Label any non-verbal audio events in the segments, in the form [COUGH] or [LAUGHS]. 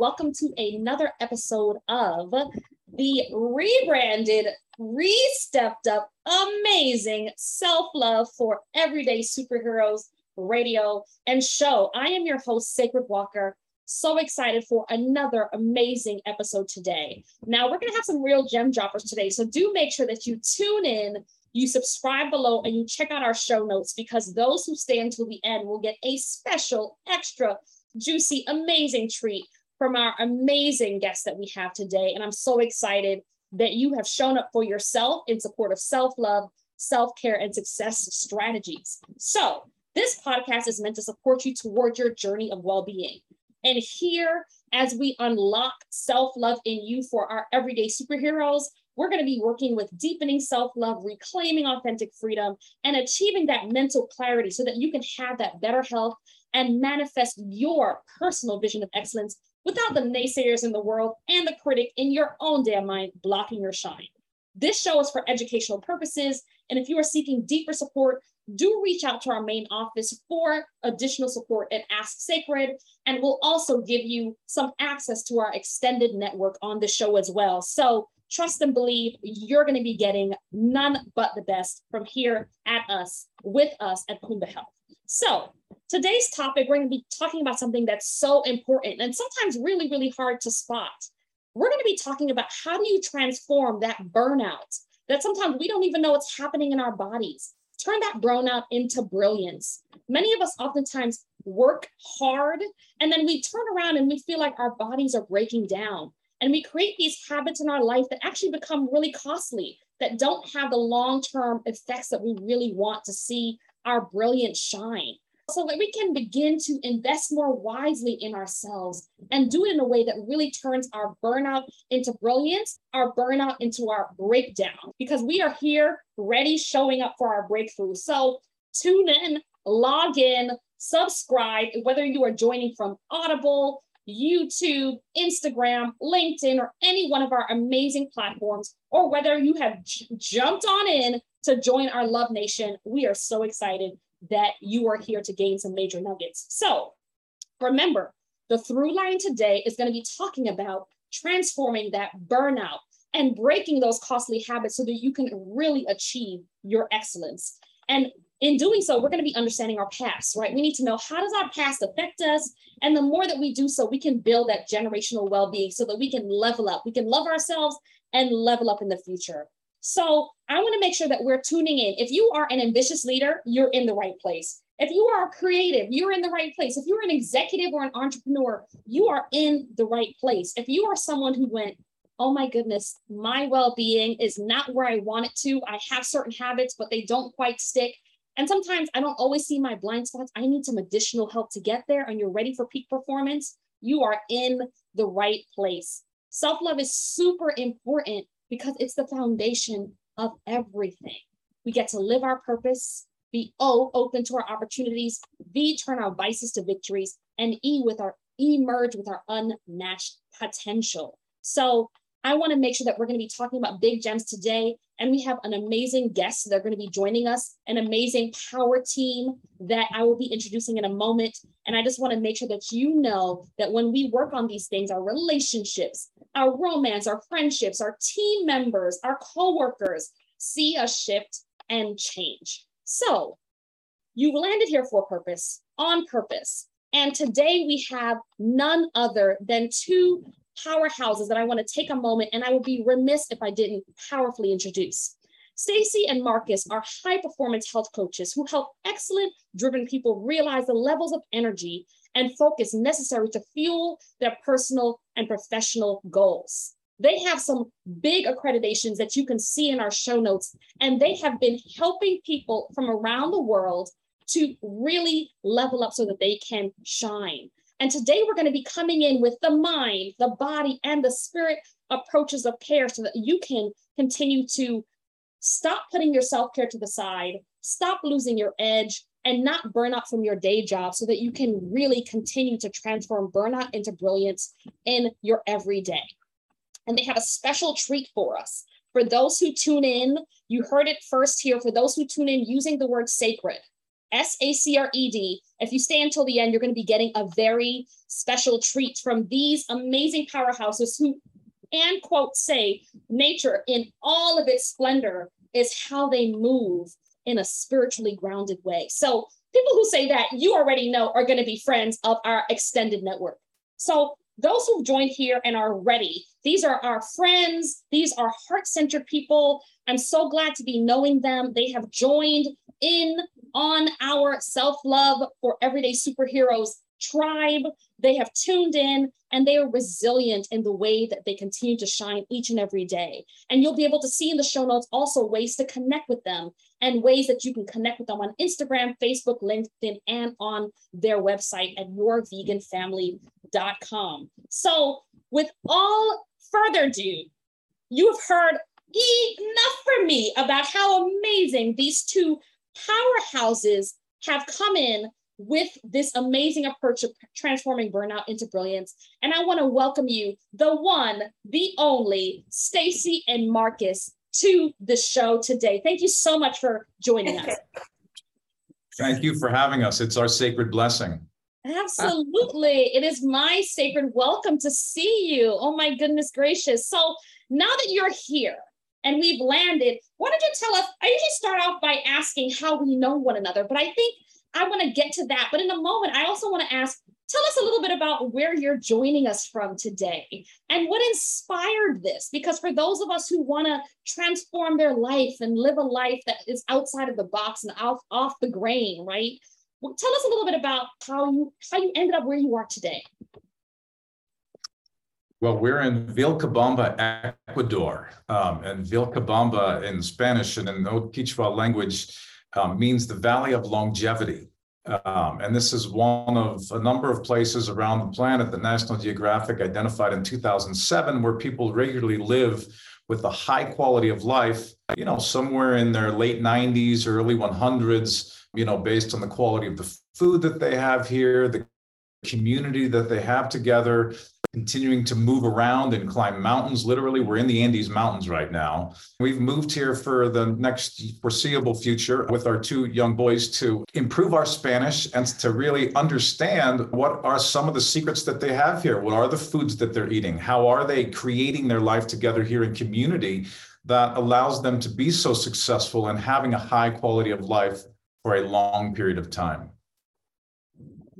Welcome to another episode of the rebranded, re-stepped up, amazing self-love for everyday superheroes radio and show. I am your host, Sacred Walker. So excited for another amazing episode today. Now, we're going to have some real gem droppers today. So do make sure that you tune in, you subscribe below, and you check out our show notes because those who stay until the end will get a special, extra, juicy, amazing treat from our amazing guests that we have today. And I'm so excited that you have shown up for yourself in support of self love, self care, and success strategies. So, this podcast is meant to support you toward your journey of well being. And here, as we unlock self love in you for our everyday superheroes, we're going to be working with deepening self love, reclaiming authentic freedom, and achieving that mental clarity so that you can have that better health and manifest your personal vision of excellence without the naysayers in the world and the critic in your own damn mind blocking your shine. This show is for educational purposes, and if you are seeking deeper support, do reach out to our main office for additional support at Ask Sacred, and we'll also give you some access to our extended network on the show as well. So trust and believe you're going to be getting none but the best from here at us, with us at Kumba Health. So today's topic, we're going to be talking about something that's so important and sometimes really, really hard to spot. We're going to be talking about how do you transform that burnout that sometimes we don't even know what's happening in our bodies. Turn that burnout into brilliance. Many of us oftentimes work hard and then we turn around and we feel like our bodies are breaking down. And we create these habits in our life that actually become really costly, that don't have the long term effects that we really want to see our brilliance shine so that we can begin to invest more wisely in ourselves and do it in a way that really turns our burnout into brilliance, our burnout into our breakdown, because we are here ready, showing up for our breakthrough. So tune in, log in, subscribe, whether you are joining from Audible, YouTube, Instagram, LinkedIn, or any one of our amazing platforms, or whether you have j- jumped on in to join our Love Nation. We are so excited that you are here to gain some major nuggets. So remember, the through line today is going to be talking about transforming that burnout and breaking those costly habits so that you can really achieve your excellence. And in doing so, we're going to be understanding our past, right? We need to know how does our past affect us? And the more that we do so, we can build that generational well-being so that we can level up. We can love ourselves and level up in the future. So I want to make sure that we're tuning in. If you are an ambitious leader, you're in the right place. If you are creative, you're in the right place. If you're an executive or an entrepreneur, you are in the right place. If you are someone who went, oh my goodness, my well being is not where I want it to, I have certain habits, but they don't quite stick. And sometimes I don't always see my blind spots. I need some additional help to get there, and you're ready for peak performance. You are in the right place. Self love is super important because it's the foundation of everything. We get to live our purpose, be O, open to our opportunities, V, turn our vices to victories, and E, with our emerge with our unmatched potential. So I want to make sure that we're going to be talking about big gems today. And we have an amazing guest that are going to be joining us, an amazing power team that I will be introducing in a moment. And I just want to make sure that you know that when we work on these things, our relationships, our romance, our friendships, our team members, our coworkers see a shift and change. So you landed here for a purpose, on purpose. And today we have none other than two powerhouses that I want to take a moment and I would be remiss if I didn't powerfully introduce. Stacy and Markus are high performance health coaches who help excellent driven people realize the levels of energy and focus necessary to fuel their personal and professional goals. They have some big accreditations that you can see in our show notes, and they have been helping people from around the world to really level up so that they can shine. And today we're going to be coming in with the mind, the body, and the spirit approaches of care so that you can continue to stop putting your self care to the side, stop losing your edge, and not burn out from your day job so that you can really continue to transform burnout into brilliance in your everyday. And they have a special treat for us. For those who tune in, you heard it first here. For those who tune in using the word sacred, S A C R E D. If you stay until the end, you're going to be getting a very special treat from these amazing powerhouses who, and quote, say nature in all of its splendor is how they move in a spiritually grounded way. So, people who say that you already know are going to be friends of our extended network. So, those who've joined here and are ready, these are our friends, these are heart centered people. I'm so glad to be knowing them. They have joined in on our self love for everyday superheroes tribe. They have tuned in and they are resilient in the way that they continue to shine each and every day. And you'll be able to see in the show notes also ways to connect with them and ways that you can connect with them on Instagram, Facebook, LinkedIn, and on their website at yourveganfamily.com. So, with all further ado, you have heard enough from me about how amazing these two powerhouses have come in with this amazing approach of transforming burnout into brilliance. And I want to welcome you, the one, the only, Stacy and Markus, to the show today. Thank you so much for joining us. [LAUGHS] Thank you for having us. It's our sacred blessing. Absolutely. It is my sacred welcome to see you. Oh my goodness gracious. So now that you're here, and we've landed. Why don't you tell us? I usually start off by asking how we know one another, but I think I want to get to that. But in a moment, I also want to ask tell us a little bit about where you're joining us from today and what inspired this. Because for those of us who want to transform their life and live a life that is outside of the box and off, off the grain, right? Well, tell us a little bit about how you how you ended up where you are today. Well, we're in Vilcabamba, Ecuador. Um, and Vilcabamba in Spanish and in the Quechua language um, means the Valley of Longevity. Um, and this is one of a number of places around the planet that National Geographic identified in 2007 where people regularly live with a high quality of life, you know, somewhere in their late 90s, early 100s, you know, based on the quality of the food that they have here, the community that they have together, continuing to move around and climb mountains. Literally, we're in the Andes Mountains right now. We've moved here for the next foreseeable future with our two young boys to improve our Spanish and to really understand what are some of the secrets that they have here. What are the foods that they're eating? How are they creating their life together here in community that allows them to be so successful and having a high quality of life for a long period of time?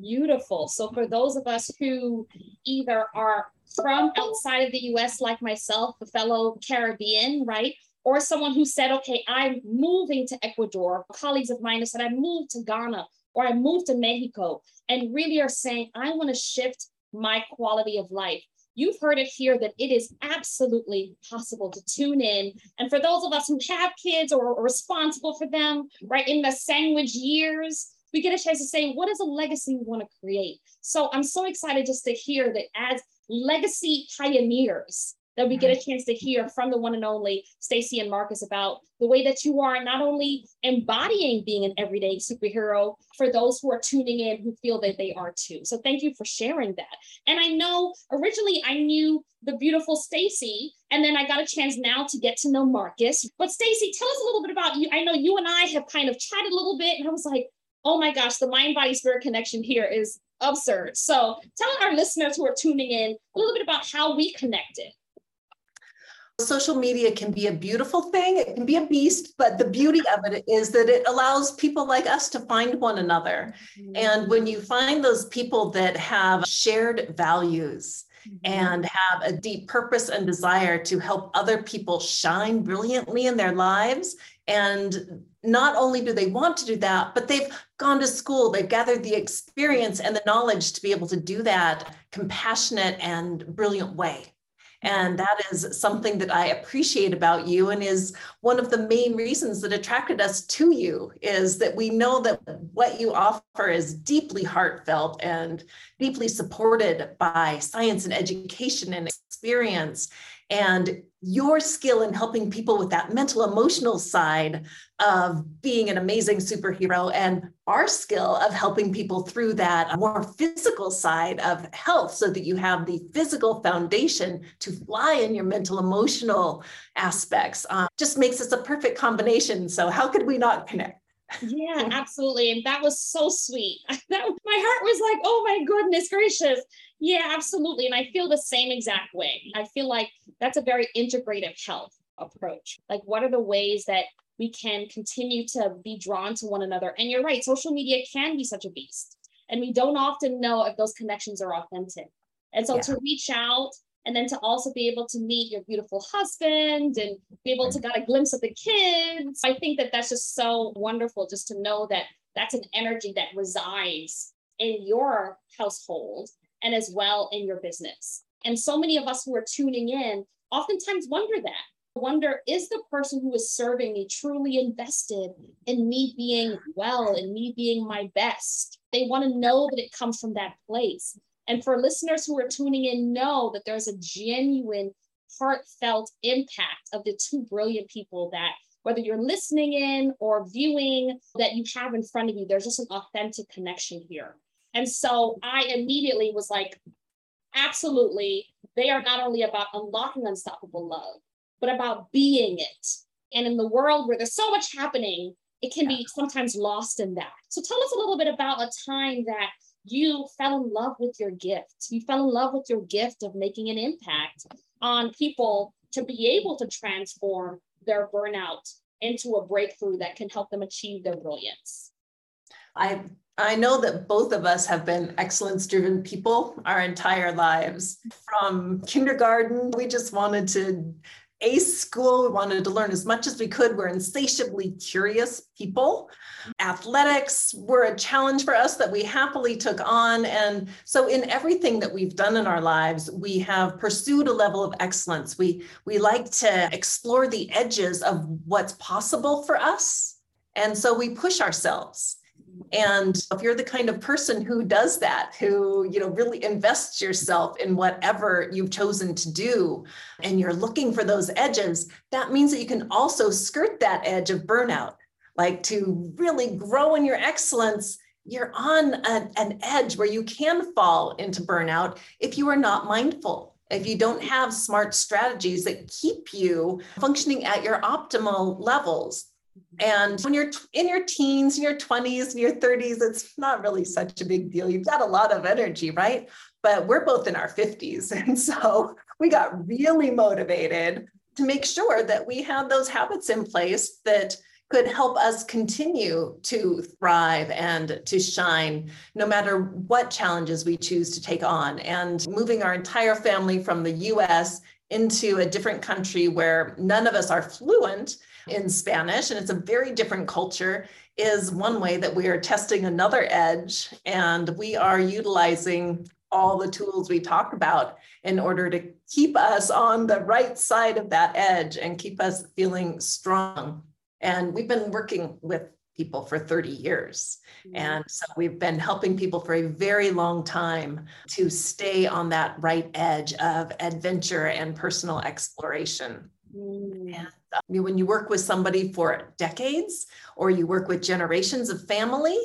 Beautiful. So for those of us who either are from outside of the US, like myself, a fellow Caribbean, right? Or someone who said, okay, I'm moving to Ecuador. Colleagues of mine have said, I moved to Ghana or I moved to Mexico, and really are saying, I want to shift my quality of life. You've heard it here that it is absolutely possible to tune in. And for those of us who have kids or are responsible for them, right, in the sandwich years, we get a chance to say, what is a legacy we want to create? So I'm so excited just to hear that as legacy pioneers, that we get a chance to hear from the one and only Stacy and Markus about the way that you are not only embodying being an everyday superhero for those who are tuning in who feel that they are too. So thank you for sharing that. And I know originally I knew the beautiful Stacy, and then I got a chance now to get to know Markus. But Stacy, tell us a little bit about you. I know you and I have kind of chatted a little bit, and I was like, oh my gosh, the mind body spirit connection here is absurd. So tell our listeners who are tuning in a little bit about how we connected. Social media can be a beautiful thing, it can be a beast, but the beauty of it is that it allows people like us to find one another. Mm-hmm. And when you find those people that have shared values, mm-hmm. and have a deep purpose and desire to help other people shine brilliantly in their lives and not only do they want to do that, but they've gone to school, they've gathered the experience and the knowledge to be able to do that compassionate and brilliant way. And that is something that I appreciate about you and is one of the main reasons that attracted us to you is that we know that what you offer is deeply heartfelt and deeply supported by science and education and experience and your skill in helping people with that mental emotional side of being an amazing superhero and our skill of helping people through that more physical side of health so that you have the physical foundation to fly in your mental emotional aspects uh, just makes us a perfect combination. So how could we not connect Yeah, [LAUGHS] absolutely. And that was so sweet. [LAUGHS] that, my heart was like, oh my goodness gracious. Yeah, absolutely. And I feel the same exact way. I feel like that's a very integrative health approach. Like, what are the ways that we can continue to be drawn to one another? And you're right, social media can be such a beast. And we don't often know if those connections are authentic. And so yeah. to reach out and then to also be able to meet your beautiful husband and be able to get a glimpse of the kids. I think that that's just so wonderful just to know that that's an energy that resides in your household and as well in your business. And so many of us who are tuning in oftentimes wonder that wonder is the person who is serving me truly invested in me being well and me being my best? They want to know that it comes from that place and for listeners who are tuning in, know that there's a genuine, heartfelt impact of the two brilliant people that, whether you're listening in or viewing, that you have in front of you, there's just an authentic connection here. And so I immediately was like, absolutely, they are not only about unlocking unstoppable love, but about being it. And in the world where there's so much happening, it can be sometimes lost in that. So tell us a little bit about a time that you fell in love with your gift. You fell in love with your gift of making an impact on people to be able to transform their burnout into a breakthrough that can help them achieve their brilliance. I I know that both of us have been excellence driven people our entire lives. From kindergarten, we just wanted to ace school. We wanted to learn as much as we could. We're insatiably curious people. Athletics were a challenge for us that we happily took on. And so in everything that we've done in our lives, we have pursued a level of excellence. We, we like to explore the edges of what's possible for us. And so we push ourselves. And if you're the kind of person who does that, who, you know, really invests yourself in whatever you've chosen to do, and you're looking for those edges, that means that you can also skirt that edge of burnout. Like to really grow in your excellence, you're on a, an edge where you can fall into burnout if you are not mindful if you don't have smart strategies that keep you functioning at your optimal levels and when you're in your teens, in your 20s, in your 30s, it's not really such a big deal. You've got a lot of energy, right? But we're both in our 50s. [LAUGHS] And so we got really motivated to make sure that we had those habits in place that could help us continue to thrive and to shine no matter what challenges we choose to take on. And moving our entire family from the US into a different country where none of us are fluent in Spanish, and it's a very different culture, is one way that we are testing another edge. And we are utilizing all the tools we talk about in order to keep us on the right side of that edge and keep us feeling strong. And we've been working with people for 30 years. Mm-hmm. And so we've been helping people for a very long time to stay on that right edge of adventure and personal exploration. Mm. And uh, when you work with somebody for decades or you work with generations of family,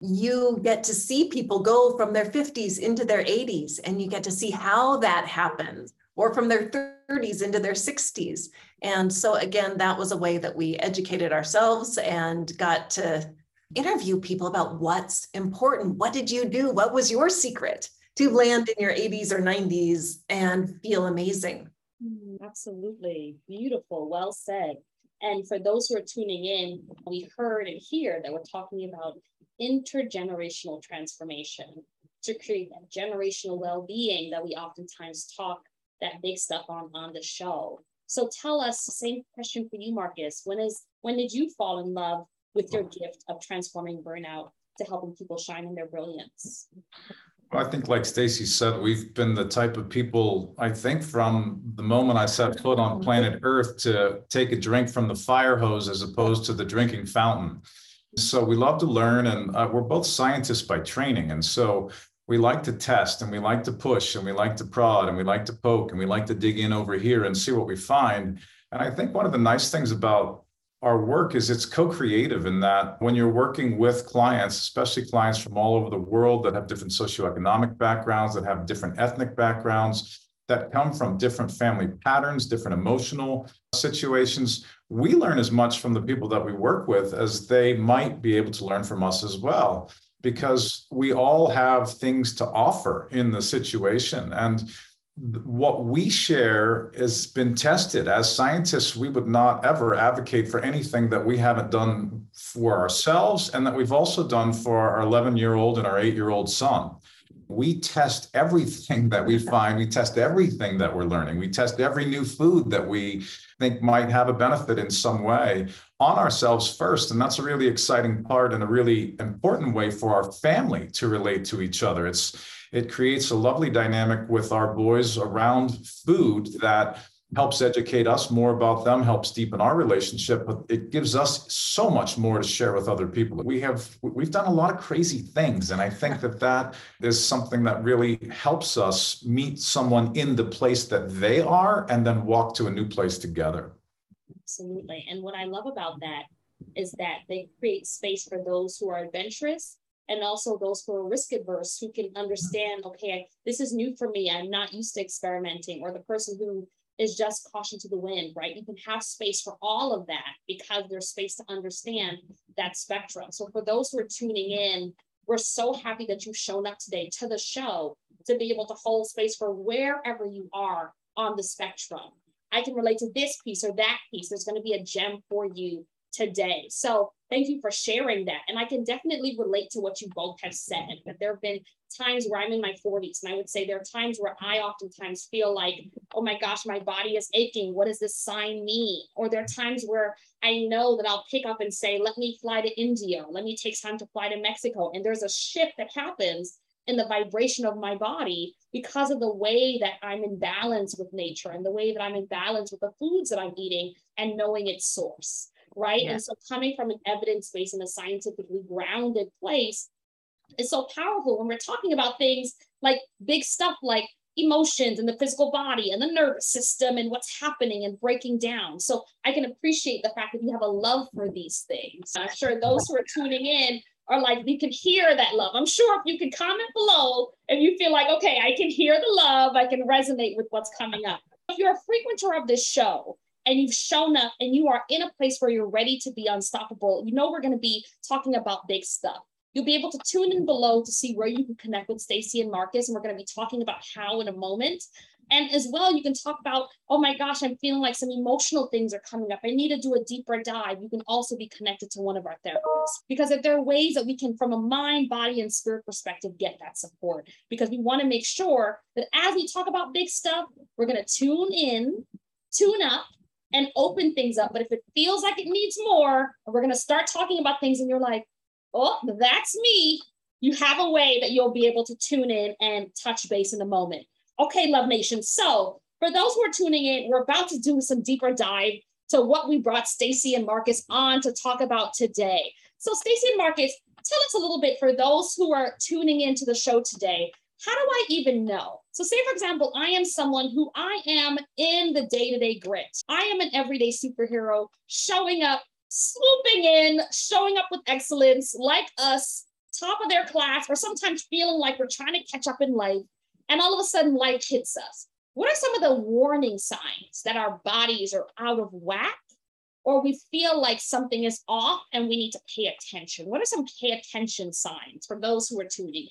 you get to see people go from their 50s into their 80s and you get to see how that happens or from their 30s into their 60s. And so, again, that was a way that we educated ourselves and got to interview people about what's important. What did you do? What was your secret to land in your 80s or 90s and feel amazing? Mm, absolutely. Beautiful. Well said. And for those who are tuning in, we heard and hear that we're talking about intergenerational transformation to create that generational well-being that we oftentimes talk that big stuff on on the show. So tell us, same question for you, Markus. When is when did you fall in love with your gift of transforming burnout to helping people shine in their brilliance? I think, like Stacy said, we've been the type of people, I think, from the moment I set foot on planet Earth to take a drink from the fire hose as opposed to the drinking fountain. So we love to learn, and uh, we're both scientists by training. And so we like to test and we like to push and we like to prod and we like to poke and we like to dig in over here and see what we find. And I think one of the nice things about our work is it's co-creative in that when you're working with clients, especially clients from all over the world that have different socioeconomic backgrounds, that have different ethnic backgrounds, that come from different family patterns, different emotional situations, we learn as much from the people that we work with as they might be able to learn from us as well, because we all have things to offer in the situation. And what we share has been tested. As scientists, we would not ever advocate for anything that we haven't done for ourselves and that we've also done for our 11 year old and our eight year old son. We test everything that we find. We test everything that we're learning. We test every new food that we think might have a benefit in some way on ourselves first. And that's a really exciting part and a really important way for our family to relate to each other. It's it creates a lovely dynamic with our boys around food that helps educate us more about them helps deepen our relationship but it gives us so much more to share with other people we have we've done a lot of crazy things and i think that that is something that really helps us meet someone in the place that they are and then walk to a new place together absolutely. And what i love about that is that they create space for those who are adventurous and also those who are risk adverse who can understand okay this is new for me. I'm not used to experimenting. Or the person who is just caution to the wind right? You can have space for all of that because there's space to understand that spectrum. So for those who are tuning in we're so happy that you've shown up today to the show to be able to hold space for wherever you are on the spectrum i can relate to this piece or that piece there's going to be a gem for you today. So thank you for sharing that. And I can definitely relate to what you both have said, that there have been times where I'm in my 40s, and I would say there are times where I oftentimes feel like, oh my gosh, my body is aching. What does this sign mean? Or there are times where I know that I'll pick up and say, let me fly to India, let me take time to fly to Mexico. And there's a shift that happens in the vibration of my body because of the way that I'm in balance with nature and the way that I'm in balance with the foods that I'm eating and knowing its source right? Yeah. And so coming from an evidence-based and a scientifically grounded place is so powerful when we're talking about things like big stuff like emotions and the physical body and the nervous system and what's happening and breaking down. So I can appreciate the fact that you have a love for these things. I'm sure those who are tuning in are like, you can hear that love. I'm sure if you could comment below and you feel like, okay, I can hear the love, I can resonate with what's coming up. If you're a frequenter of this show and you've shown up and you are in a place where you're ready to be unstoppable, you know we're going to be talking about big stuff. You'll be able to tune in below to see where you can connect with Stacy and Markus, and we're going to be talking about how in a moment. And as well, you can talk about, oh my gosh, I'm feeling like some emotional things are coming up. I need to do a deeper dive. You can also be connected to one of our therapists because if there are ways that we can, from a mind, body, and spirit perspective, get that support. Because we want to make sure that as we talk about big stuff, we're going to tune in, tune up, and open things up. But if it feels like it needs more, we're going to start talking about things and you're like, oh, that's me. You have a way that you'll be able to tune in and touch base in a moment. Okay, Love Nation. So for those who are tuning in, we're about to do some deeper dive to what we brought Stacy and Markus on to talk about today. So Stacy and Markus, tell us a little bit for those who are tuning into the show today how do I even know? So, say for example, I am someone who I am in the day to day grit. I am an everyday superhero showing up, swooping in, showing up with excellence, like us, top of their class, or sometimes feeling like we're trying to catch up in life. And all of a sudden, life hits us. What are some of the warning signs that our bodies are out of whack? Or we feel like something is off and we need to pay attention. What are some pay attention signs for those who are tuning in?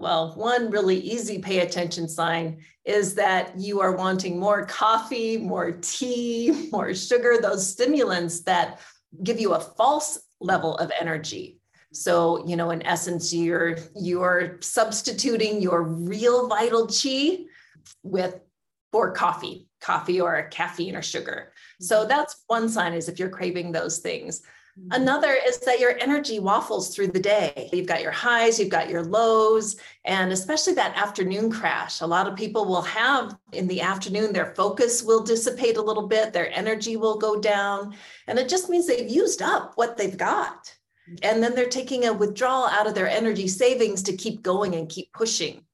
Well, one really easy pay attention sign is that you are wanting more coffee, more tea, [LAUGHS] more sugar, those stimulants that give you a false level of energy. So, you know, in essence, you're you're substituting your real vital chi with for coffee, coffee or caffeine or sugar. So mm-hmm. that's one sign is if you're craving those things. Mm-hmm. Another is that your energy waffles through the day. You've got your highs, you've got your lows, and especially that afternoon crash. A lot of people will have in the afternoon, their focus will dissipate a little bit, their energy will go down, and it just means they've used up what they've got. And then they're taking a withdrawal out of their energy savings to keep going and keep pushing.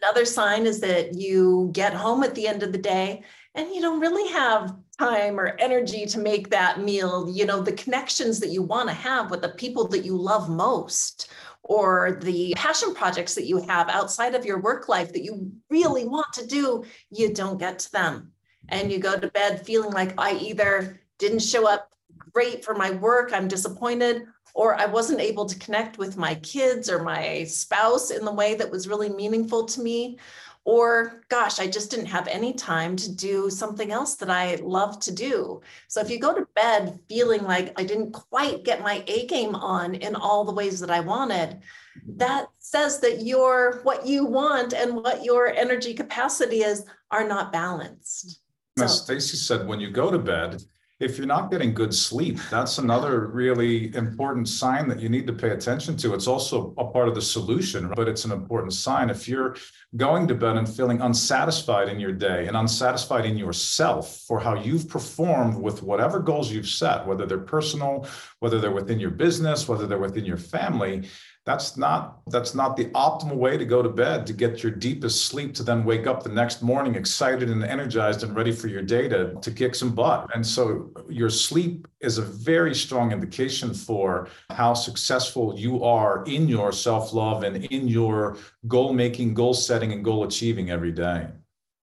Another sign is that you get home at the end of the day and you don't really have time or energy to make that meal you know the connections that you want to have with the people that you love most or the passion projects that you have outside of your work life that you really want to do you don't get to them and you go to bed feeling like i either didn't show up great for my work, I'm disappointed, or I wasn't able to connect with my kids or my spouse in the way that was really meaningful to me. Or, gosh, I just didn't have any time to do something else that I love to do. So, if you go to bed feeling like I didn't quite get my A game on in all the ways that I wanted, mm-hmm. that says that your what you want and what your energy capacity is are not balanced. As so, Stacy said, when you go to bed, if you're not getting good sleep, that's another really important sign that you need to pay attention to. It's also a part of the solution, but it's an important sign. If you're going to bed and feeling unsatisfied in your day and unsatisfied in yourself for how you've performed with whatever goals you've set, whether they're personal, whether they're within your business, whether they're within your family, that's not that's not the optimal way to go to bed to get your deepest sleep to then wake up the next morning excited and energized and ready for your day to, to kick some butt. And so your sleep is a very strong indication for how successful you are in your self-love and in your goal making goal setting and goal achieving every day.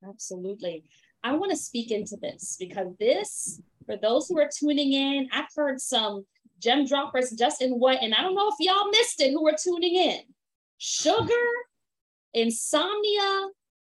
Absolutely. I want to speak into this because this for those who are tuning in i've heard some gem droppers just in what, and I don't know if y'all missed it who are tuning in. Sugar, insomnia,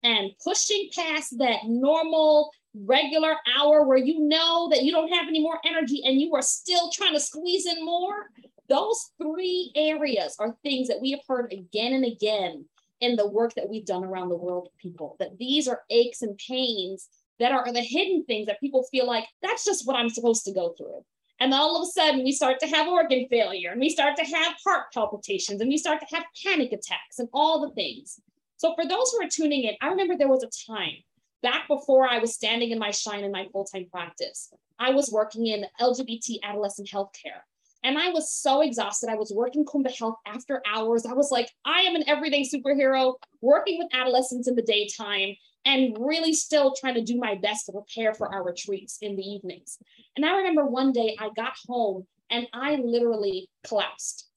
and pushing past that normal regular hour where you know that you don't have any more energy and you are still trying to squeeze in more. Those three areas are things that we have heard again and again in the work that we've done around the world, people, that these are aches and pains that are the hidden things that people feel like that's just what I'm supposed to go through. And all of a sudden, we start to have organ failure and we start to have heart palpitations and we start to have panic attacks and all the things. So, for those who are tuning in, I remember there was a time back before I was standing in my shine in my full time practice. I was working in LGBT adolescent healthcare. And I was so exhausted. I was working Kumba Health after hours. I was like, I am an everyday superhero working with adolescents in the daytime and really still trying to do my best to prepare for our retreats in the evenings. And I remember one day I got home and I literally collapsed.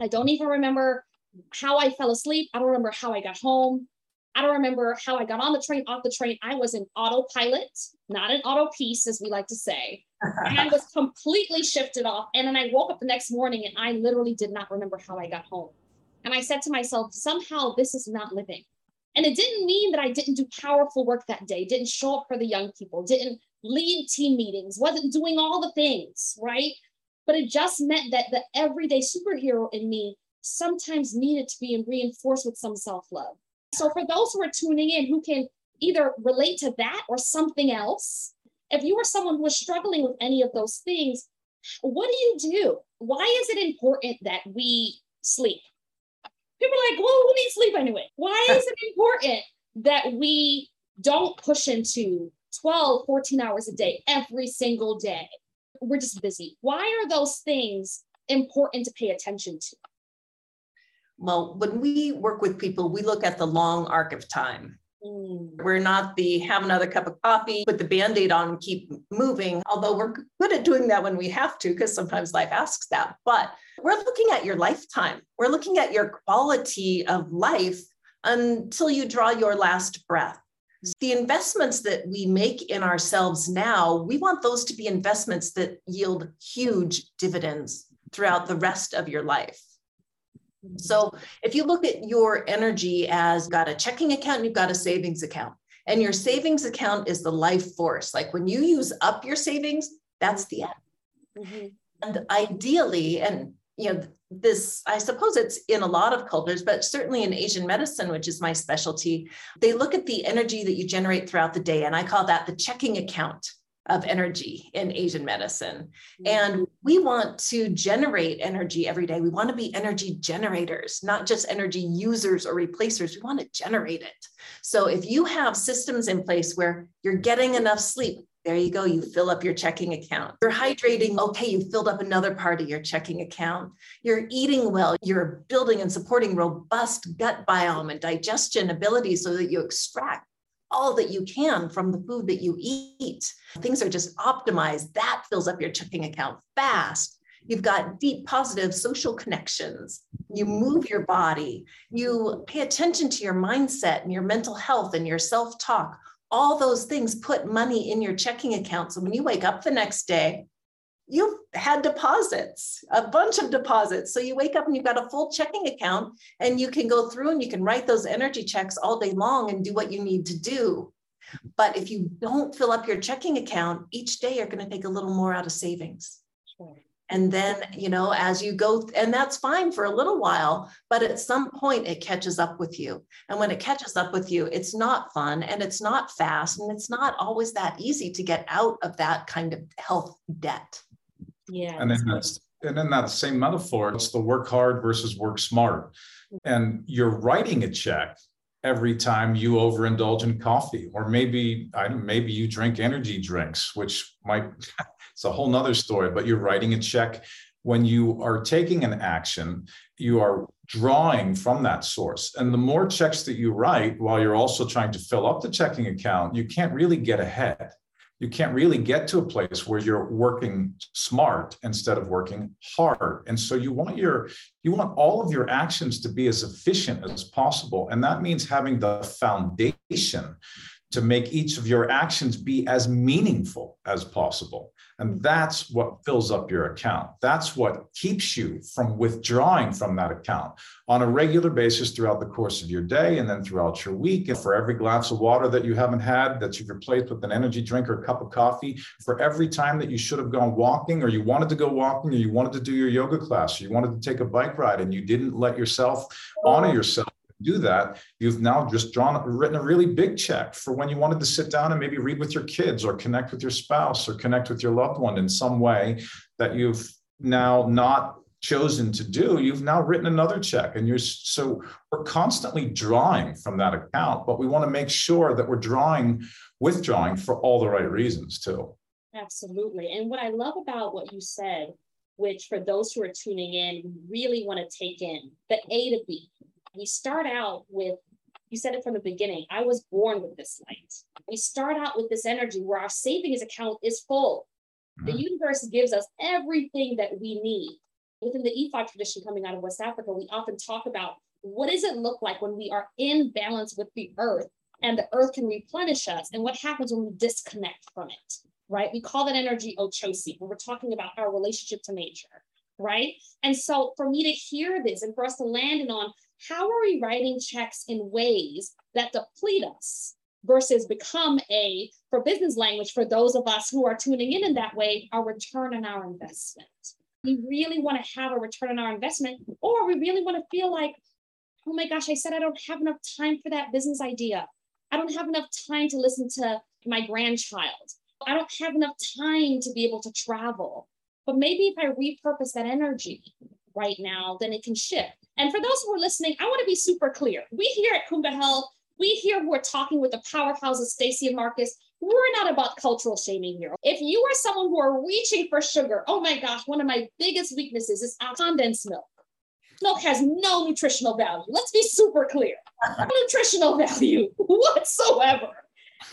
I don't even remember how I fell asleep. I don't remember how I got home. I don't remember how I got on the train, off the train. I was in autopilot, not an auto piece, as we like to say. [LAUGHS] and I was completely shifted off. And then I woke up the next morning and I literally did not remember how I got home. And I said to myself, somehow this is not living. And it didn't mean that I didn't do powerful work that day, didn't show up for the young people, didn't lead team meetings, wasn't doing all the things, right? But it just meant that the everyday superhero in me sometimes needed to be reinforced with some self love. So, for those who are tuning in who can either relate to that or something else, if you are someone who is struggling with any of those things, what do you do? Why is it important that we sleep? People are like, well, who needs sleep anyway? Why [LAUGHS] is it important that we don't push into 12, 14 hours a day every single day? We're just busy. Why are those things important to pay attention to? Well, when we work with people, we look at the long arc of time. We're not the have another cup of coffee, put the band aid on, and keep moving, although we're good at doing that when we have to, because sometimes life asks that. But we're looking at your lifetime, we're looking at your quality of life until you draw your last breath. The investments that we make in ourselves now, we want those to be investments that yield huge dividends throughout the rest of your life. So if you look at your energy as got a checking account, you've got a savings account. And your savings account is the life force. Like when you use up your savings, that's the end. Mm-hmm. And ideally, and you know, this, I suppose it's in a lot of cultures, but certainly in Asian medicine, which is my specialty, they look at the energy that you generate throughout the day. And I call that the checking account of energy in Asian medicine. Mm-hmm. And we want to generate energy every day. We want to be energy generators, not just energy users or replacers. We want to generate it. So if you have systems in place where you're getting enough sleep, there you go. You fill up your checking account. You're hydrating. Okay, you filled up another part of your checking account. You're eating well. You're building and supporting robust gut biome and digestion ability so that you extract all that you can from the food that you eat. Things are just optimized. That fills up your checking account fast. You've got deep positive social connections. You move your body. You pay attention to your mindset and your mental health and your self talk. all those things put money in your checking account. So when you wake up the next day, you've had deposits, a bunch of deposits. So you wake up and you've got a full checking account and you can go through and you can write those energy checks all day long and do what you need to do. But if you don't fill up your checking account, each day you're going to take a little more out of savings. Sure. And then, you know, as you go, and that's fine for a little while, but at some point it catches up with you. And when it catches up with you, it's not fun and it's not fast and it's not always that easy to get out of that kind of health debt. Yeah. And then that's and in that same metaphor, it's the work hard versus work smart. And you're writing a check every time you overindulge in coffee, or maybe I maybe you drink energy drinks, which might [LAUGHS] it's a whole nother story, but you're writing a check. When you are taking an action, you are drawing from that source. And the more checks that you write while you're also trying to fill up the checking account, you can't really get ahead you can't really get to a place where you're working smart instead of working hard. And so you want your you want all of your actions to be as efficient as possible. And that means having the foundation to make each of your actions be as meaningful as possible and that's what fills up your account. That's what keeps you from withdrawing from that account on a regular basis throughout the course of your day and then throughout your week. And for every glass of water that you haven't had, that you've replaced with an energy drink or a cup of coffee, for every time that you should have gone walking or you wanted to go walking or you wanted to do your yoga class or you wanted to take a bike ride and you didn't let yourself honor oh. yourself do that, you've now just drawn written a really big check for when you wanted to sit down and maybe read with your kids or connect with your spouse or connect with your loved one in some way that you've now not chosen to do. You've now written another check and you're so we're constantly drawing from that account but we want to make sure that we're drawing withdrawing for all the right reasons too. Absolutely. And what i love about what you said which for those who are tuning in we really want to take in the a to b we start out with, you said it from the beginning, I was born with this light. We start out with this energy where our savings account is full. The mm-hmm. universe gives us everything that we need. Within the Ifa tradition coming out of West Africa, we often talk about what does it look like when we are in balance with the earth and the earth can replenish us and what happens when we disconnect from it, right? We call that energy Ochosi when we're talking about our relationship to nature, right? And so for me to hear this and for us to land in on how are we writing checks in ways that deplete us versus become a, for business language, for those of us who are tuning in in that way, a return on our investment? We really want to have a return on our investment, or we really want to feel like, oh my gosh, I said I don't have enough time for that business idea. I don't have enough time to listen to my grandchild. I don't have enough time to be able to travel. But maybe if I repurpose that energy right now, then it can shift. And for those who are listening, I want to be super clear. We here at Kumba Health, we here who are talking with the powerhouses, Stacy and Markus, we're not about cultural shaming here. If you are someone who are reaching for sugar, oh my gosh, one of my biggest weaknesses is condensed milk. Milk has no nutritional value. Let's be super clear. No nutritional value [LAUGHS] whatsoever.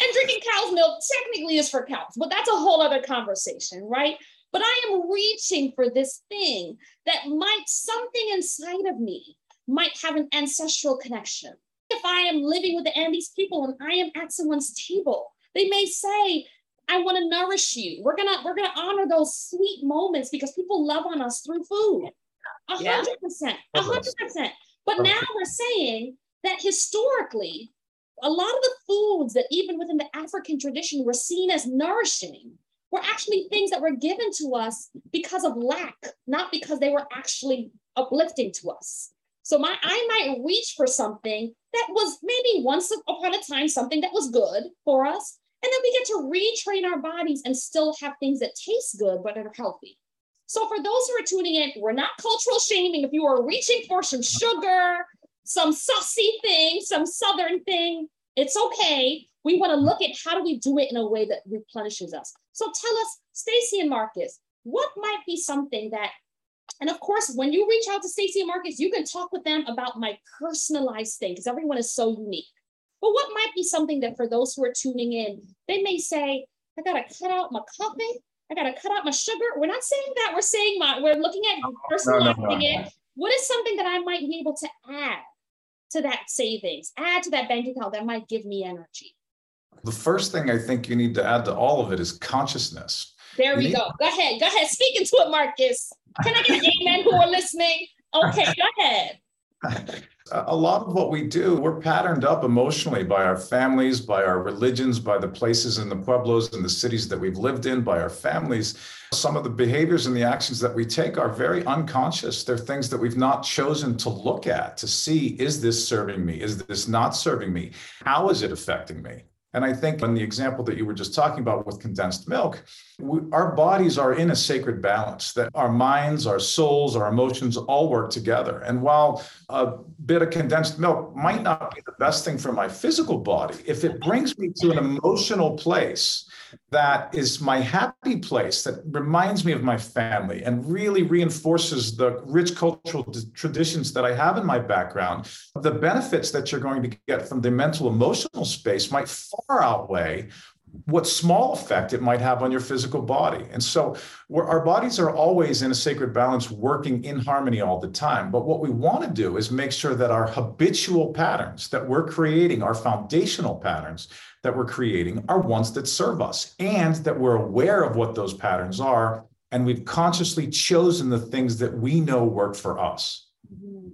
And drinking cow's milk technically is for cows, but that's a whole other conversation, right? But I am reaching for this thing that might something inside of me might have an ancestral connection. If I am living with the Andes people and I am at someone's table, they may say, I want to nourish you. We're gonna we're gonna honor those sweet moments because people love on us through food. A hundred percent, a hundred percent. But now we're saying that historically, a lot of the foods that even within the African tradition were seen as nourishing were actually things that were given to us because of lack, not because they were actually uplifting to us. So my I might reach for something that was maybe once upon a time something that was good for us. And then we get to retrain our bodies and still have things that taste good but are healthy. So for those who are tuning in, we're not cultural shaming. If you are reaching for some sugar, some saucy thing, some southern thing, it's okay. We want to look at how do we do it in a way that replenishes us. So tell us, Stacy and Markus, what might be something that, and of course, when you reach out to Stacy and Markus, you can talk with them about my personalized thing because everyone is so unique. But what might be something that for those who are tuning in, they may say, I gotta cut out my coffee, I gotta cut out my sugar. We're not saying that, we're saying my, we're looking at personalizing no, no, no, it. What is something that I might be able to add to that savings, add to that bank account that might give me energy? The first thing I think you need to add to all of it is consciousness. There we go. Go ahead. Go ahead. Speak into it, Markus. Can I get an amen who are listening? Okay, go ahead. A lot of what we do, we're patterned up emotionally by our families, by our religions, by the places in the pueblos and the cities that we've lived in, by our families. Some of the behaviors and the actions that we take are very unconscious. They're things that we've not chosen to look at to see is this serving me? Is this not serving me? How is it affecting me? And I think in the example that you were just talking about with condensed milk, we, our bodies are in a sacred balance, that our minds, our souls, our emotions all work together. And while a bit of condensed milk might not be the best thing for my physical body, if it brings me to an emotional place that is my happy place, that reminds me of my family and really reinforces the rich cultural traditions that I have in my background, the benefits that you're going to get from the mental emotional space might far outweigh what small effect it might have on your physical body. And so our bodies are always in a sacred balance, working in harmony all the time. But what we want to do is make sure that our habitual patterns that we're creating, our foundational patterns that we're creating, are ones that serve us and that we're aware of what those patterns are. And we've consciously chosen the things that we know work for us. Mm-hmm.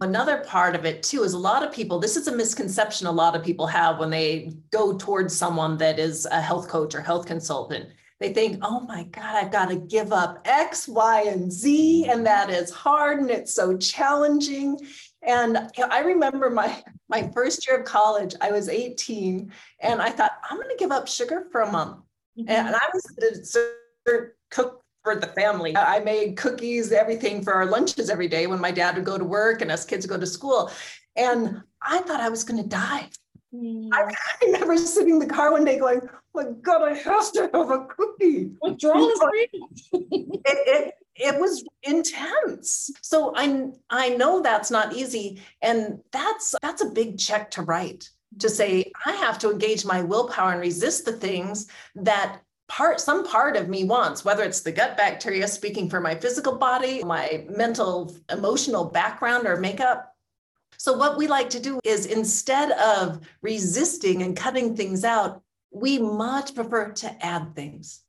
Another part of it too is a lot of people, this is a misconception a lot of people have when they go towards someone that is a health coach or health consultant. They think, oh my God, I've got to give up X, Y, and Z, and that is hard and it's so challenging. And I remember my my first year of college, I was 18, and I thought, I'm going to give up sugar for a month. Mm-hmm. And I was to cook for the family. I made cookies, everything for our lunches every day when my dad would go to work and us kids would go to school. And I thought I was going to die. Mm. I, I, remember sitting in the car one day going, oh my God, I have to have a cookie. Withdrawal is real. it, it, it was intense. So I, I know that's not easy. And that's that's a big check to write to say, I have to engage my willpower and resist the things that part some part of me wants whether it's the gut bacteria speaking for my physical body my mental emotional background or makeup so what we like to do is instead of resisting and cutting things out we much prefer to add things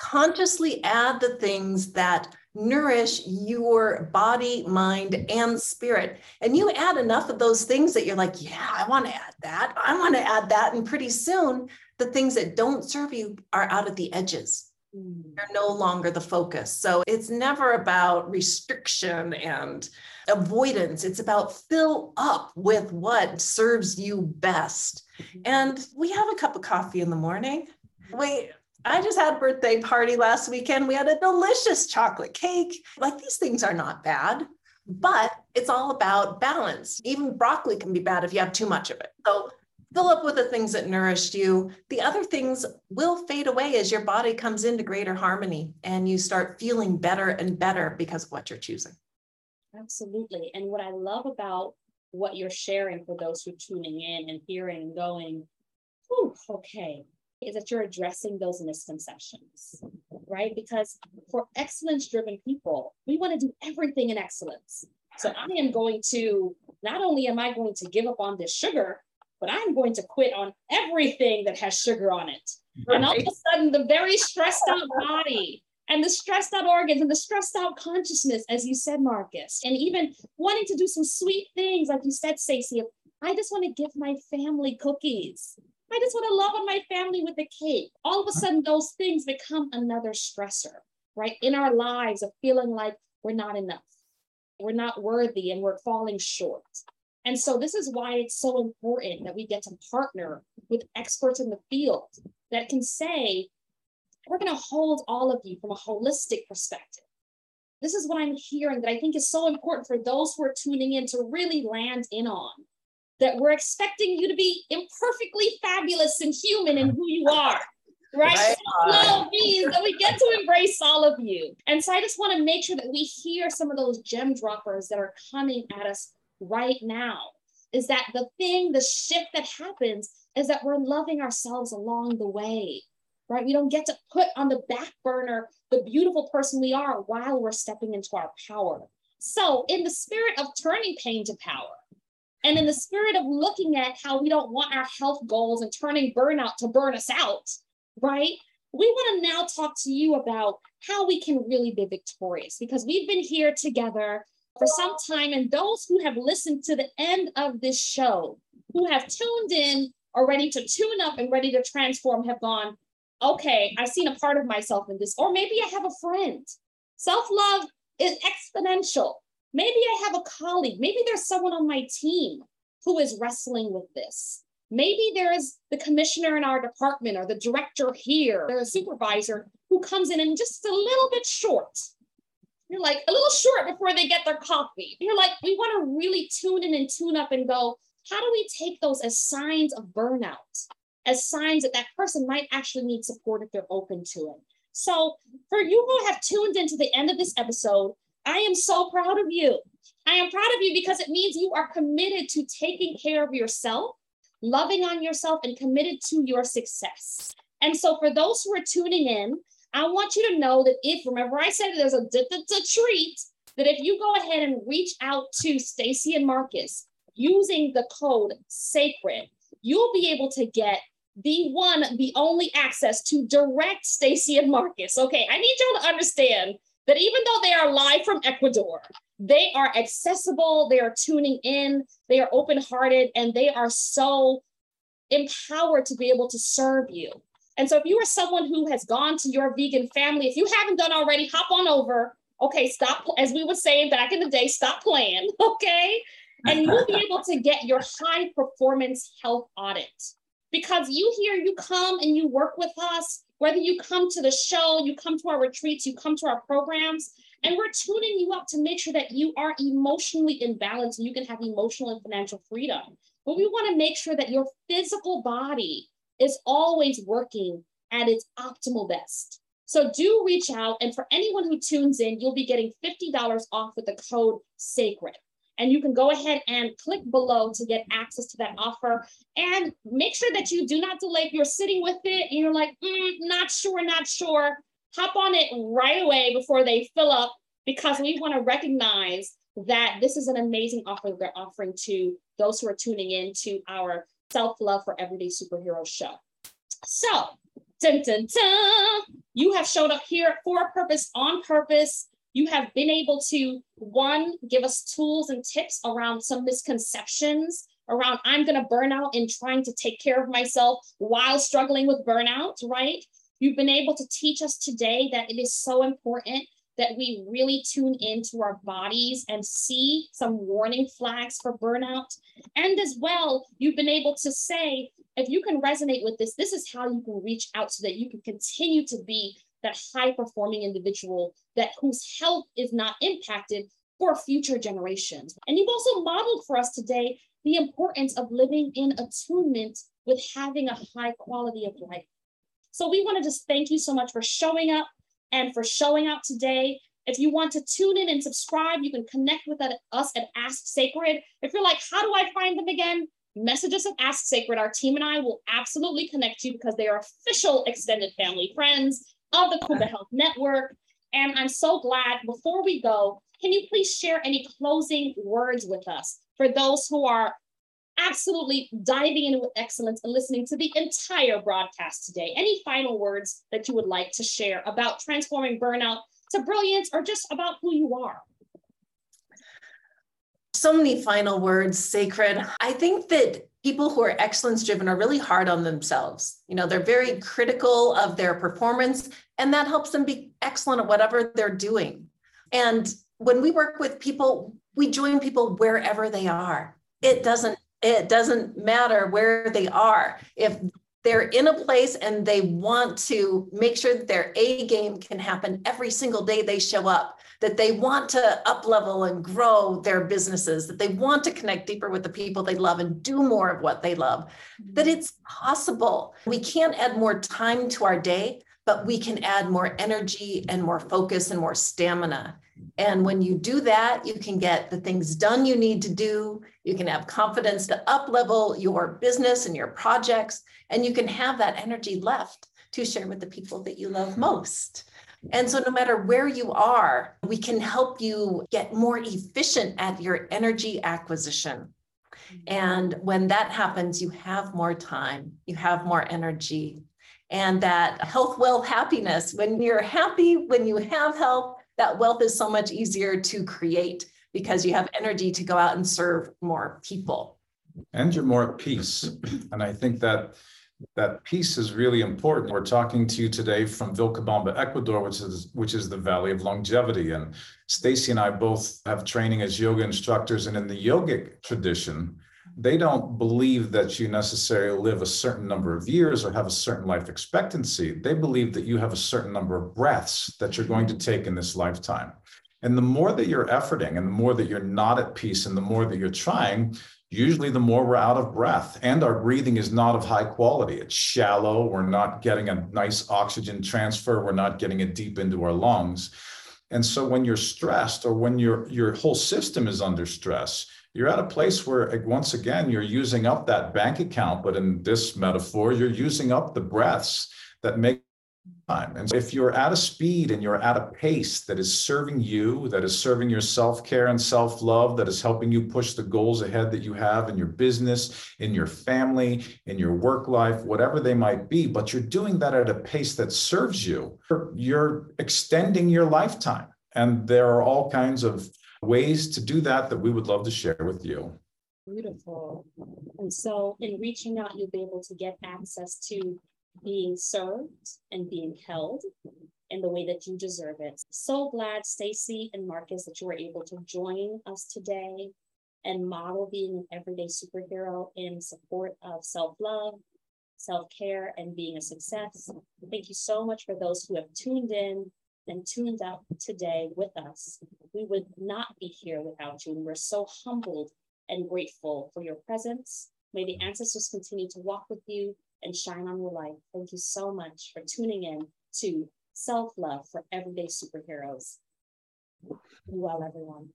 consciously add the things that nourish your body, mind, and spirit. And you add enough of those things that you're like, yeah, I want to add that. I want to add that. And pretty soon the things that don't serve you are out at the edges. Mm. They're no longer the focus. So it's never about restriction and avoidance. It's about fill up with what serves you best. Mm-hmm. And we have a cup of coffee in the morning. We I just had a birthday party last weekend. We had a delicious chocolate cake. Like these things are not bad, but it's all about balance. Even broccoli can be bad if you have too much of it. So fill up with the things that nourished you. The other things will fade away as your body comes into greater harmony and you start feeling better and better because of what you're choosing. Absolutely. And what I love about what you're sharing for those who are tuning in and hearing and going, "Ooh, okay, is that you're addressing those misconceptions, right? Because for excellence driven people, we want to do everything in excellence. So I am going to, not only am I going to give up on this sugar, but I'm going to quit on everything that has sugar on it. Right. And all of a sudden, the very stressed out body and the stressed out organs and the stressed out consciousness, as you said, Markus, and even wanting to do some sweet things, like you said, Stacy. I just want to give my family cookies. I just want to love on my family with the cake. All of a sudden, those things become another stressor, right? In our lives of feeling like we're not enough, we're not worthy, and we're falling short. And so this is why it's so important that we get to partner with experts in the field that can say, we're going to hold all of you from a holistic perspective. This is what I'm hearing that I think is so important for those who are tuning in to really land in on. That we're expecting you to be imperfectly fabulous and human in who you are right? right. Love means that we get to embrace all of you. And so I just want to make sure that we hear some of those gem droppers that are coming at us right now is that the thing, the shift that happens is that we're loving ourselves along the way, right? We don't get to put on the back burner the beautiful person we are while we're stepping into our power. So, in the spirit of turning pain to power, And in the spirit of looking at how we don't want our health goals and turning burnout to burn us out, right? We want to now talk to you about how we can really be victorious because we've been here together for some time. And those who have listened to the end of this show, who have tuned in, are ready to tune up and ready to transform, have gone, okay, I've seen a part of myself in this, or maybe I have a friend. Self love is exponential. Maybe I have a colleague, maybe there's someone on my team who is wrestling with this. Maybe there is the commissioner in our department or the director here, or a supervisor who comes in and just a little bit short. You're like a little short before they get their coffee. You're like, we want to really tune in and tune up and go, how do we take those as signs of burnout, as signs that that person might actually need support if they're open to it? So, for you who have tuned into the end of this episode, I am so proud of you. I am proud of you because it means you are committed to taking care of yourself, loving on yourself, and committed to your success. And so, for those who are tuning in, I want you to know that if, remember, I said there's a, a treat, that if you go ahead and reach out to Stacy and Markus using the code SACRED, you'll be able to get the one, the only access to direct Stacy and Markus. Okay, I need y'all to understand that even though they are live from Ecuador, they are accessible, they are tuning in, they are open hearted, and they are so empowered to be able to serve you. And so, if you are someone who has gone to your vegan family, if you haven't done already, hop on over. Okay, stop, as we would say back in the day, stop playing. [LAUGHS] Okay. And you'll be able to get your high performance health audit because you here, you come and you work with us whether you come to the show, you come to our retreats, you come to our programs, and we're tuning you up to make sure that you are emotionally in balance and you can have emotional and financial freedom. But we want to make sure that your physical body is always working at its optimal best. So do reach out. And for anyone who tunes in, you'll be getting $50 off with the code SACRED. And you can go ahead and click below to get access to that offer. And make sure that you do not delay. If you're sitting with it and you're like, mm, not sure, not sure, hop on it right away before they fill up because we want to recognize that this is an amazing offer that they're offering to those who are tuning in to our Self Love for Everyday Superhero show. So, dun, dun, dun, you have showed up here for a purpose, on purpose you have been able to one give us tools and tips around some misconceptions around i'm going to burn out in trying to take care of myself while struggling with burnout right you've been able to teach us today that it is so important that we really tune into our bodies and see some warning flags for burnout. And as well, you've been able to say, if you can resonate with this, this is how you can reach out so that you can continue to be that high performing individual that whose health is not impacted for future generations. And you've also modeled for us today the importance of living in attunement with having a high quality of life. So we want to just thank you so much for showing up and for showing out today. If you want to tune in and subscribe, you can connect with us at Ask Sacred. If you're like, how do I find them again? Message us at Ask Sacred. Our team and I will absolutely connect you because they are official extended family friends of the Kumba Health Network. And I'm so glad, before we go, can you please share any closing words with us for those who are absolutely diving in with excellence and listening to the entire broadcast today? Any final words that you would like to share about transforming burnout to brilliance or just about who you are? So many final words, sacred. I think that people who are excellence driven are really hard on themselves. You know, they're very critical of their performance, and that helps them be excellent at whatever they're doing. And when we work with people, we join people wherever they are. It doesn't it doesn't matter where they are. If they're in a place and they want to make sure that their A game can happen every single day they show up, that they want to up level and grow their businesses, that they want to connect deeper with the people they love and do more of what they love, mm-hmm. that it's possible. We can't add more time to our day, but we can add more energy and more focus and more stamina. And when you do that, you can get the things done you need to do. You can have confidence to up level your business and your projects, and you can have that energy left to share with the people that you love most. And so, no matter where you are, we can help you get more efficient at your energy acquisition. And when that happens, you have more time, you have more energy. And that health, wealth, happiness, when you're happy, when you have health, that wealth is so much easier to create because you have energy to go out and serve more people. And you're more at peace. And I think that that peace is really important. We're talking to you today from Vilcabamba, Ecuador, which is which is the Valley of Longevity. And Stacy and I both have training as yoga instructors, and in the yogic tradition, they don't believe that you necessarily live a certain number of years or have a certain life expectancy. They believe that you have a certain number of breaths that you're going to take in this lifetime. And the more that you're efforting and the more that you're not at peace and the more that you're trying, usually the more we're out of breath and our breathing is not of high quality. It's shallow. We're not getting a nice oxygen transfer. We're not getting it deep into our lungs. And so when you're stressed or when your, your whole system is under stress, you're at a place where once again you're using up that bank account but in this metaphor you're using up the breaths that make time and so if you're at a speed and you're at a pace that is serving you that is serving your self-care and self-love that is helping you push the goals ahead that you have in your business in your family in your work life whatever they might be but you're doing that at a pace that serves you you're extending your lifetime and there are all kinds of ways to do that that we would love to share with you. Beautiful. And so, in reaching out, you'll be able to get access to being served and being held in the way that you deserve it. So glad, Stacy and Markus, that you were able to join us today and model being an everyday superhero in support of self love, self care, and being a success. Thank you so much for those who have tuned in and tuned up today with us. We would not be here without you. And we're so humbled and grateful for your presence. May the ancestors continue to walk with you and shine on your light. Thank you so much for tuning in to Self Love for Everyday Superheroes. Be well, everyone.